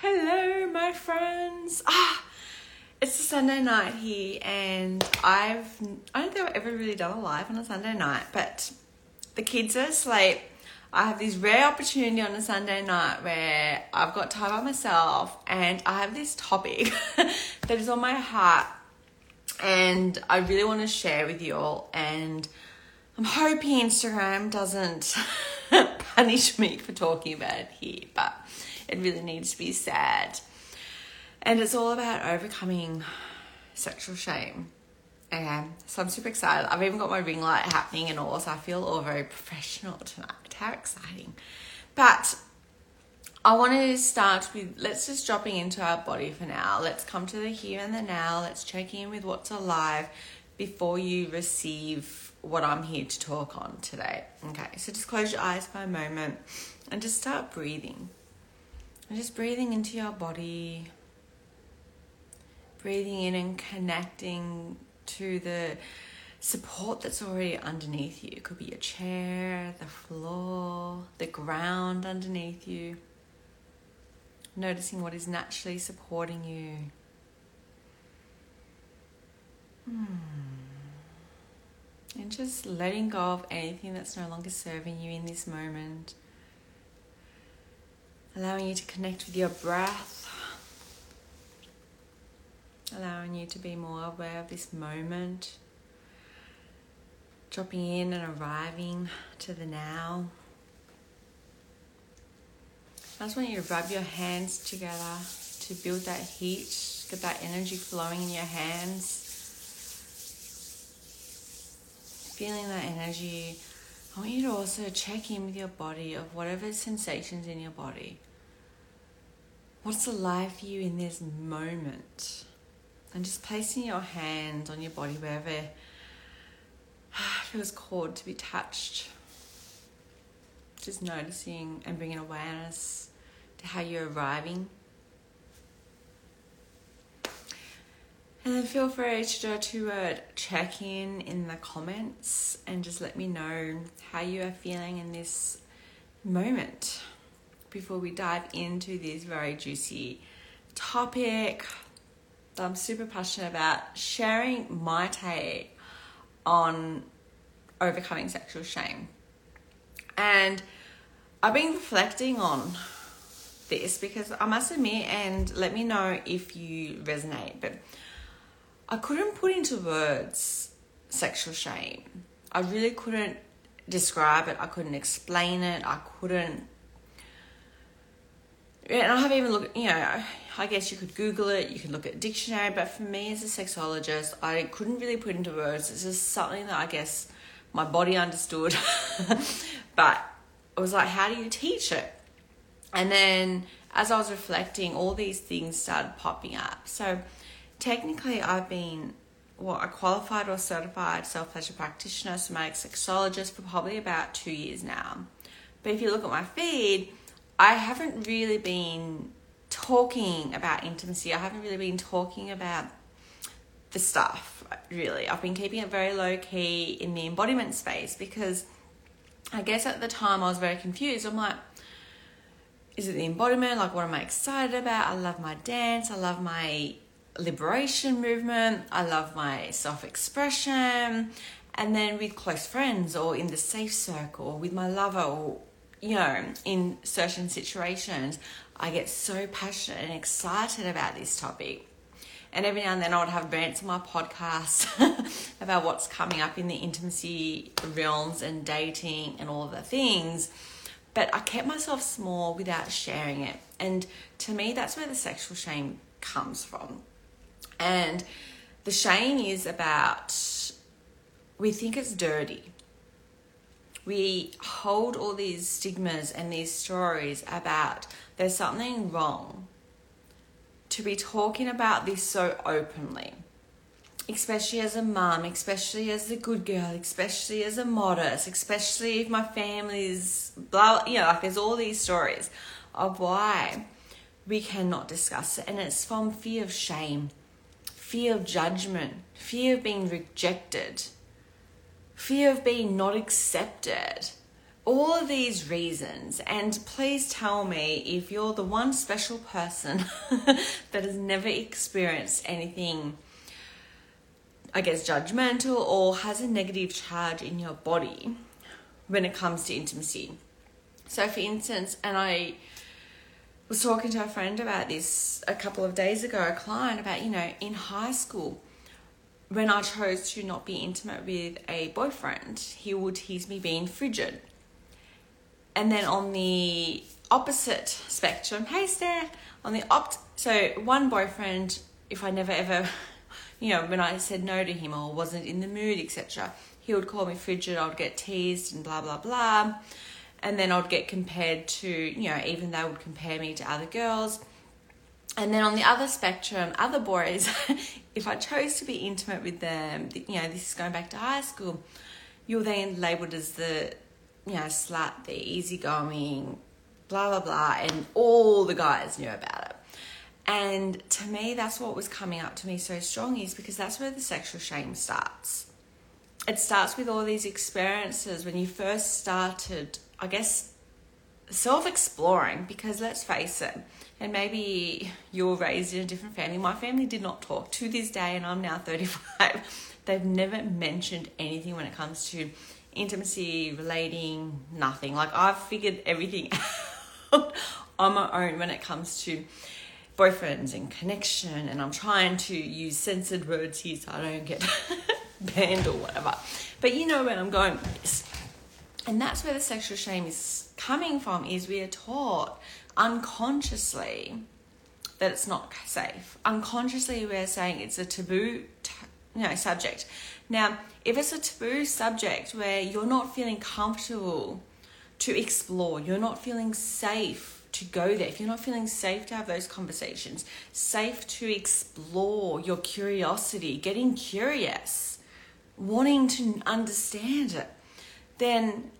Hello, my friends. Ah, it's a Sunday night here, and I've I don't think I've ever really done a live on a Sunday night, but the kids are asleep. I have this rare opportunity on a Sunday night where I've got time by myself, and I have this topic that is on my heart, and I really want to share with you all. And I'm hoping Instagram doesn't punish me for talking about it here, but it really needs to be said. And it's all about overcoming sexual shame. Okay, so I'm super excited. I've even got my ring light happening and all, so I feel all very professional tonight. How exciting! But I wanted to start with let's just dropping into our body for now. Let's come to the here and the now. Let's check in with what's alive before you receive what I'm here to talk on today. Okay, so just close your eyes for a moment and just start breathing. And just breathing into your body, breathing in and connecting to the support that's already underneath you. It could be a chair, the floor, the ground underneath you. Noticing what is naturally supporting you. Hmm. And just letting go of anything that's no longer serving you in this moment allowing you to connect with your breath, allowing you to be more aware of this moment, dropping in and arriving to the now. I just want you to rub your hands together to build that heat, get that energy flowing in your hands. Feeling that energy I want you to also check in with your body of whatever sensations in your body. What's alive for you in this moment? And just placing your hand on your body wherever feels called to be touched. Just noticing and bringing awareness to how you're arriving. And then feel free to to uh, check in in the comments and just let me know how you are feeling in this moment before we dive into this very juicy topic that I'm super passionate about sharing my take on overcoming sexual shame. And I've been reflecting on this because I must admit, and let me know if you resonate, but I couldn't put into words sexual shame. I really couldn't describe it. I couldn't explain it. I couldn't. And I haven't even looked, you know, I guess you could Google it, you could look at a dictionary, but for me as a sexologist, I couldn't really put into words. It's just something that I guess my body understood. but I was like, how do you teach it? And then as I was reflecting, all these things started popping up. So technically I've been well, a qualified or certified self pleasure practitioner, somatic sexologist for probably about two years now. But if you look at my feed, I haven't really been talking about intimacy. I haven't really been talking about the stuff, really. I've been keeping it very low key in the embodiment space because I guess at the time I was very confused. I'm like, is it the embodiment? Like, what am I excited about? I love my dance. I love my liberation movement. I love my self expression. And then with close friends or in the safe circle or with my lover or, you know, in certain situations, I get so passionate and excited about this topic. And every now and then I would have rants on my podcast about what's coming up in the intimacy realms and dating and all the things. But I kept myself small without sharing it. And to me, that's where the sexual shame comes from. And the shame is about we think it's dirty. We hold all these stigmas and these stories about there's something wrong to be talking about this so openly, especially as a mum, especially as a good girl, especially as a modest, especially if my family's blah, you know, like there's all these stories of why we cannot discuss it, and it's from fear of shame fear of judgment, fear of being rejected, fear of being not accepted, all of these reasons, and please tell me if you're the one special person that has never experienced anything, I guess, judgmental or has a negative charge in your body when it comes to intimacy. So, for instance, and I was talking to a friend about this a couple of days ago, a client about, you know, in high school, when I chose to not be intimate with a boyfriend, he would tease me being frigid and then on the opposite spectrum, hey Steph, on the opt, so one boyfriend, if I never ever, you know, when I said no to him or wasn't in the mood, etc., he would call me frigid. I'd get teased and blah blah blah, and then I'd get compared to, you know, even they would compare me to other girls. And then on the other spectrum, other boys, if I chose to be intimate with them, you know, this is going back to high school, you're then labeled as the you know, slut, the easygoing, blah, blah, blah. And all the guys knew about it. And to me, that's what was coming up to me so strong is because that's where the sexual shame starts. It starts with all these experiences when you first started, I guess, self exploring. Because let's face it, and maybe you were raised in a different family. My family did not talk to this day, and I'm now 35. They've never mentioned anything when it comes to intimacy, relating, nothing. Like I've figured everything out on my own when it comes to boyfriends and connection, and I'm trying to use censored words here so I don't get banned or whatever. But you know where I'm going with this. And that's where the sexual shame is coming from is we are taught unconsciously that it's not safe. Unconsciously we're saying it's a taboo you know, subject. Now, if it's a taboo subject where you're not feeling comfortable to explore, you're not feeling safe to go there, if you're not feeling safe to have those conversations, safe to explore your curiosity, getting curious, wanting to understand it, then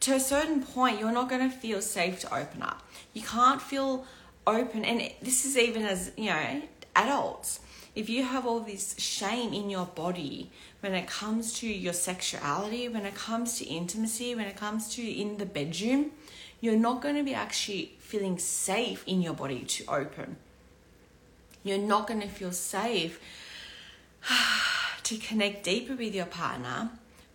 to a certain point, you're not going to feel safe to open up. You can't feel open, and this is even as you know, adults if you have all this shame in your body when it comes to your sexuality, when it comes to intimacy, when it comes to in the bedroom, you're not going to be actually feeling safe in your body to open. You're not going to feel safe to connect deeper with your partner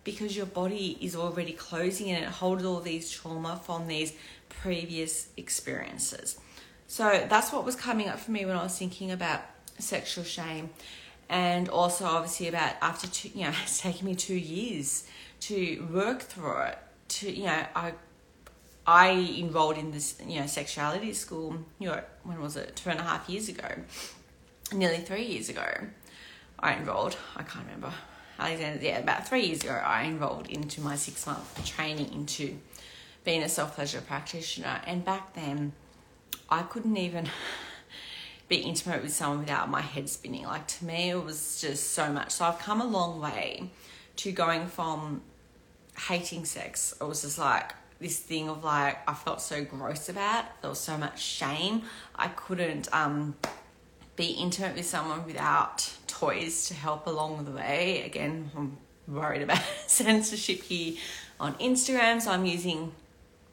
because your body is already closing and it holds all these trauma from these previous experiences. So that's what was coming up for me when I was thinking about sexual shame and also obviously about after two you know it's taken me two years to work through it to you know i i enrolled in this you know sexuality school you know when was it? Two and a half years ago. Nearly three years ago i enrolled. I can't remember alexander yeah about three years ago i enrolled into my six month training into being a self pleasure practitioner and back then i couldn't even be intimate with someone without my head spinning. Like to me, it was just so much. So I've come a long way to going from hating sex. It was just like this thing of like I felt so gross about. There was so much shame. I couldn't um, be intimate with someone without toys to help along the way. Again, I'm worried about censorship here on Instagram, so I'm using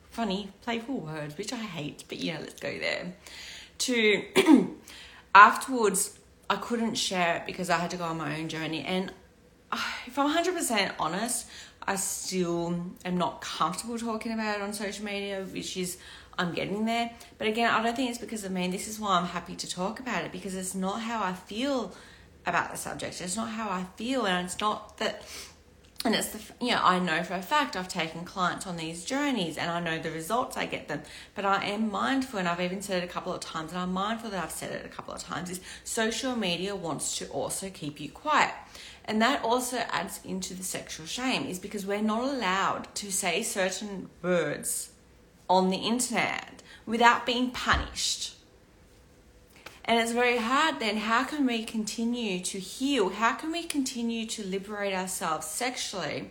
funny, playful words, which I hate. But yeah, let's go there to afterwards, I couldn't share it because I had to go on my own journey. And uh, if I'm 100% honest, I still am not comfortable talking about it on social media, which is I'm getting there. But again, I don't think it's because of me. This is why I'm happy to talk about it because it's not how I feel about the subject. It's not how I feel, and it's not that and it's the you know i know for a fact i've taken clients on these journeys and i know the results i get them. But i am mindful and i've even said it a couple of times and i'm mindful that i've said it a couple of times is social media wants to also keep you quiet. And that also adds into the sexual shame is because we're not allowed to say certain words on the internet without being punished and it's very hard then. How can we continue to heal? How can we continue to liberate ourselves sexually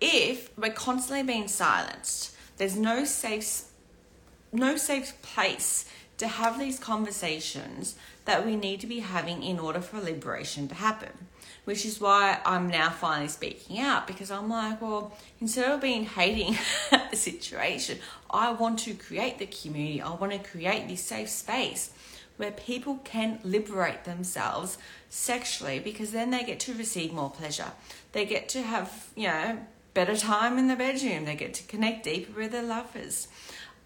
if we're constantly being silenced? There's no safe no safe place to have these conversations that we need to be having in order for liberation to happen. Which is why I'm now finally speaking out because I'm like, well, instead of being hating the situation, I want to create the community. I want to create this safe space where people can liberate themselves sexually because then they get to receive more pleasure. They get to have, you know, better time in the bedroom. They get to connect deeper with their lovers.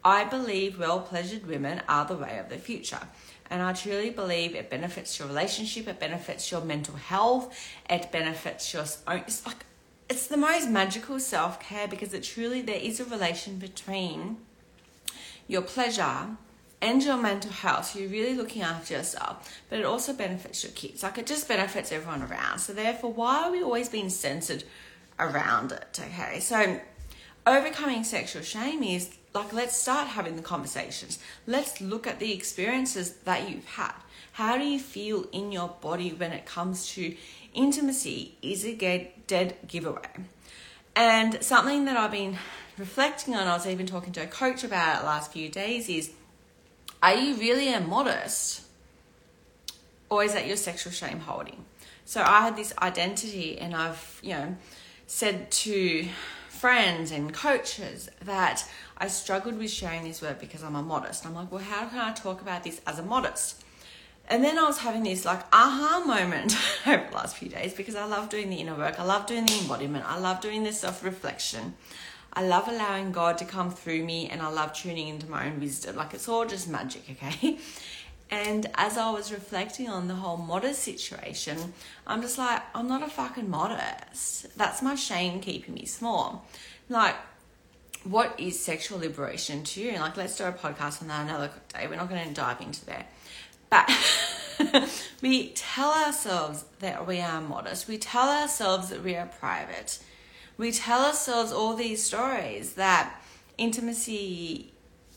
I believe well pleasured women are the way of the future. And I truly believe it benefits your relationship, it benefits your mental health, it benefits your own. Oh, it's like it's the most magical self care because it truly there is a relation between your pleasure and your mental health. You're really looking after yourself, but it also benefits your kids. Like it just benefits everyone around. So therefore, why are we always being censored around it? Okay, so overcoming sexual shame is like let's start having the conversations. Let's look at the experiences that you've had. How do you feel in your body when it comes to intimacy? Is it a dead giveaway? And something that I've been reflecting on, I was even talking to a coach about it last few days, is are you really a modest? Or is that your sexual shame holding? So I had this identity and I've, you know, said to friends and coaches that I struggled with sharing this word because I'm a modest. I'm like, well, how can I talk about this as a modest? And then I was having this like aha moment over the last few days because I love doing the inner work. I love doing the embodiment. I love doing the self reflection. I love allowing God to come through me and I love tuning into my own wisdom. Like it's all just magic, okay? And as I was reflecting on the whole modest situation, I'm just like, I'm not a fucking modest. That's my shame keeping me small. Like, what is sexual liberation to you? Like, let's do a podcast on that another day. We're not going to dive into that. But we tell ourselves that we are modest. We tell ourselves that we are private we tell ourselves all these stories that intimacy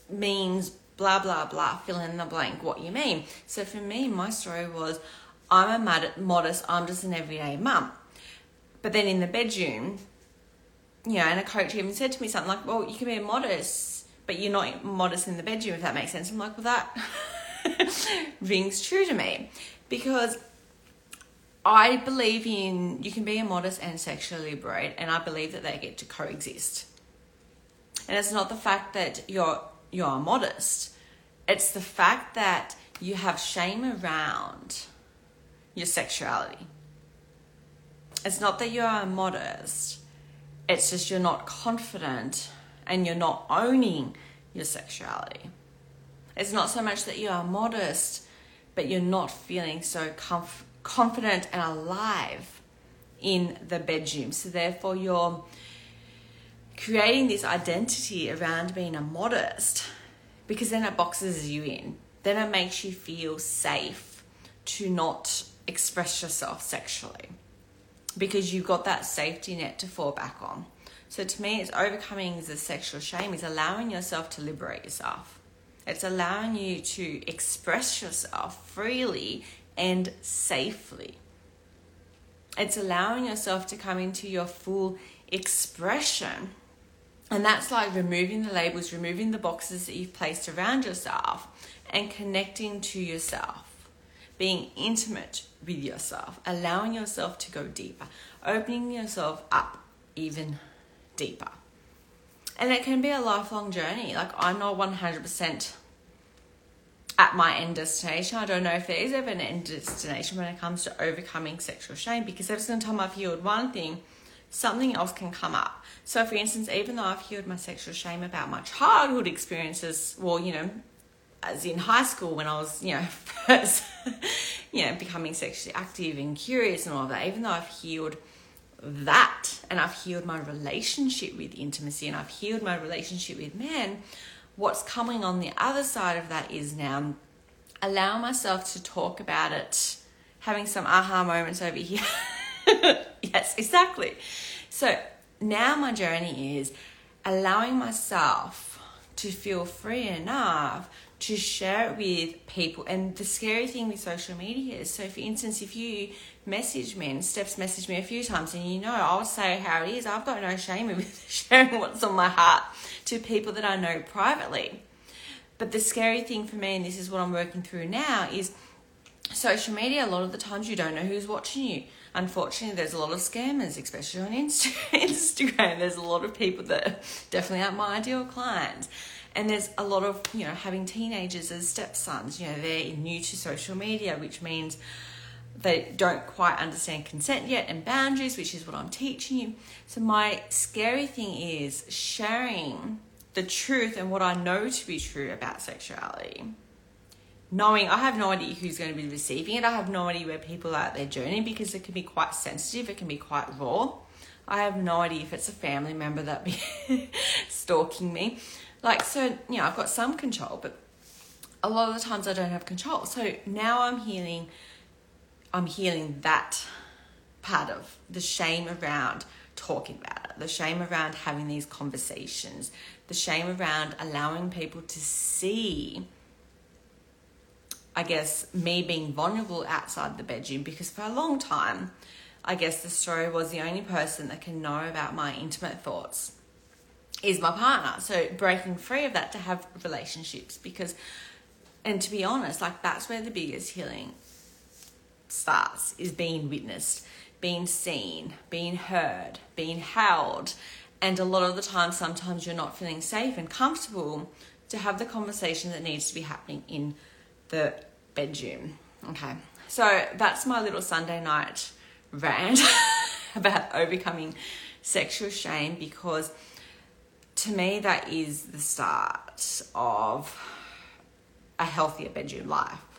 means blah blah blah fill in the blank what you mean. So for me my story was i'm a modest i'm just an everyday mum. But then in the bedroom you know and a coach even said to me something like well you can be a modest but you're not modest in the bedroom if that makes sense. I'm like well that rings true to me. Because I believe in you can be immodest and sexually liberate, and I believe that they get to coexist. And it's not the fact that you're you're modest; it's the fact that you have shame around your sexuality. It's not that you're modest; it's just you're not confident and you're not owning your sexuality. It's not so much that you are modest, but you're not feeling so comfortable confident and alive in the bedroom. So, therefore, you're creating this identity around being a modest because then it boxes you in. Then it makes you feel safe to not express yourself sexually because you've got that safety net to fall back on. So to me, it's overcoming the sexual shame is allowing yourself to liberate yourself. It's allowing you to express yourself freely and safely. It's allowing yourself to come into your full expression. And that's like removing the labels, removing the boxes that you've placed around yourself, and connecting to yourself, being intimate with yourself, allowing yourself to go deeper, opening yourself up even deeper. And it can be a lifelong journey. Like, I'm not 100% at my end destination. I don't know if there is ever an end destination when it comes to overcoming sexual shame because every single time I've healed one thing, something else can come up. So, for instance, even though I've healed my sexual shame about my childhood experiences, well, you know, as in high school when I was, you know, first, you know, becoming sexually active and curious and all of that, even though I've healed that and I've healed my relationship with intimacy and I've healed my relationship with men, what's coming on the other side of that is now allow myself to talk about it, having some aha moments over here. yes, exactly. So now my journey is allowing myself to feel free enough to share it with people. And the scary thing with social media is so, for instance, if you message me, and Steph's messaged me a few times, and you know, I'll say how it is. I've got no shame in sharing what's on my heart to people that I know privately. But the scary thing for me, and this is what I'm working through now, is social media. A lot of the times you don't know who's watching you. Unfortunately, there's a lot of scammers, especially on Instagram. There's a lot of people that definitely aren't my ideal clients. And there's a lot of, you know, having teenagers as stepsons, you know, they're new to social media, which means they don't quite understand consent yet and boundaries, which is what I'm teaching you. So, my scary thing is sharing the truth and what I know to be true about sexuality knowing I have no idea who's going to be receiving it. I have no idea where people are at their journey because it can be quite sensitive, it can be quite raw. I have no idea if it's a family member that be stalking me. Like so, you know, I've got some control, but a lot of the times I don't have control. So now I'm healing I'm healing that part of the shame around talking about it, the shame around having these conversations, the shame around allowing people to see I guess, me being vulnerable outside the bedroom because for a long time, I guess the story was the only person that can know about my intimate thoughts is my partner. So breaking free of that to have relationships because, and to be honest, like that's where the biggest healing starts is being witnessed, being seen, being heard, being held. And a lot of the time, sometimes you're not feeling safe and comfortable to have the conversation that needs to be happening in the bedroom. Okay, so that's my little Sunday night rant about overcoming sexual shame because to me that is the start of a healthier bedroom life.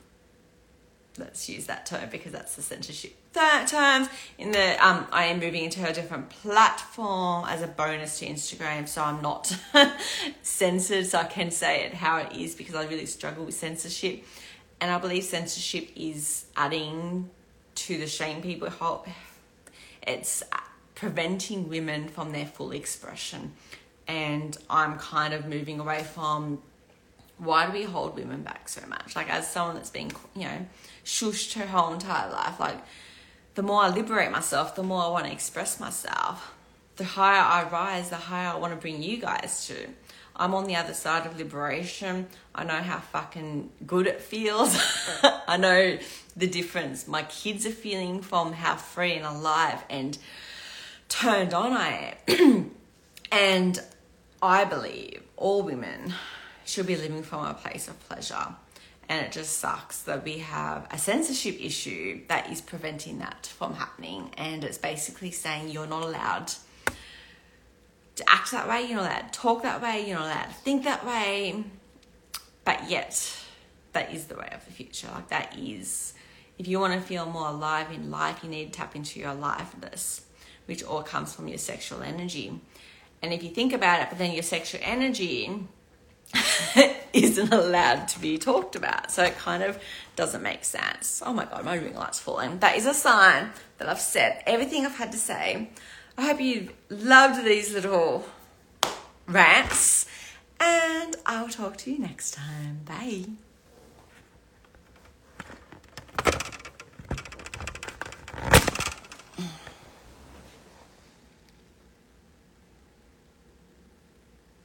Let's use that term because that's the censorship terms. In the um, I am moving into a different platform as a bonus to Instagram, so I'm not censored, so I can say it how it is because I really struggle with censorship and I believe censorship is adding to the shame people hold. It's preventing women from their full expression. And I'm kind of moving away from why do we hold women back so much? Like, as someone that's been, you know, shushed her whole entire life, like, the more I liberate myself, the more I want to express myself. The higher I rise, the higher I want to bring you guys to. I'm on the other side of liberation. I know how fucking good it feels. I know the difference my kids are feeling from how free and alive and turned on I am. and I believe all women should be living from a place of pleasure. And it just sucks that we have a censorship issue that is preventing that from happening. And it's basically saying you're not allowed to act that way, you're not allowed to talk that way, you're not allowed to think that way. But yet, that is the way of the future. Like, that is, if you want to feel more alive in life, you need to tap into your aliveness, which all comes from your sexual energy. And if you think about it, but then your sexual energy isn't allowed to be talked about. So it kind of doesn't make sense. Oh my god, my ring light's falling. That is a sign that I've said everything I've had to say. I hope you loved these little rants, and I'll talk to you next time. Bye.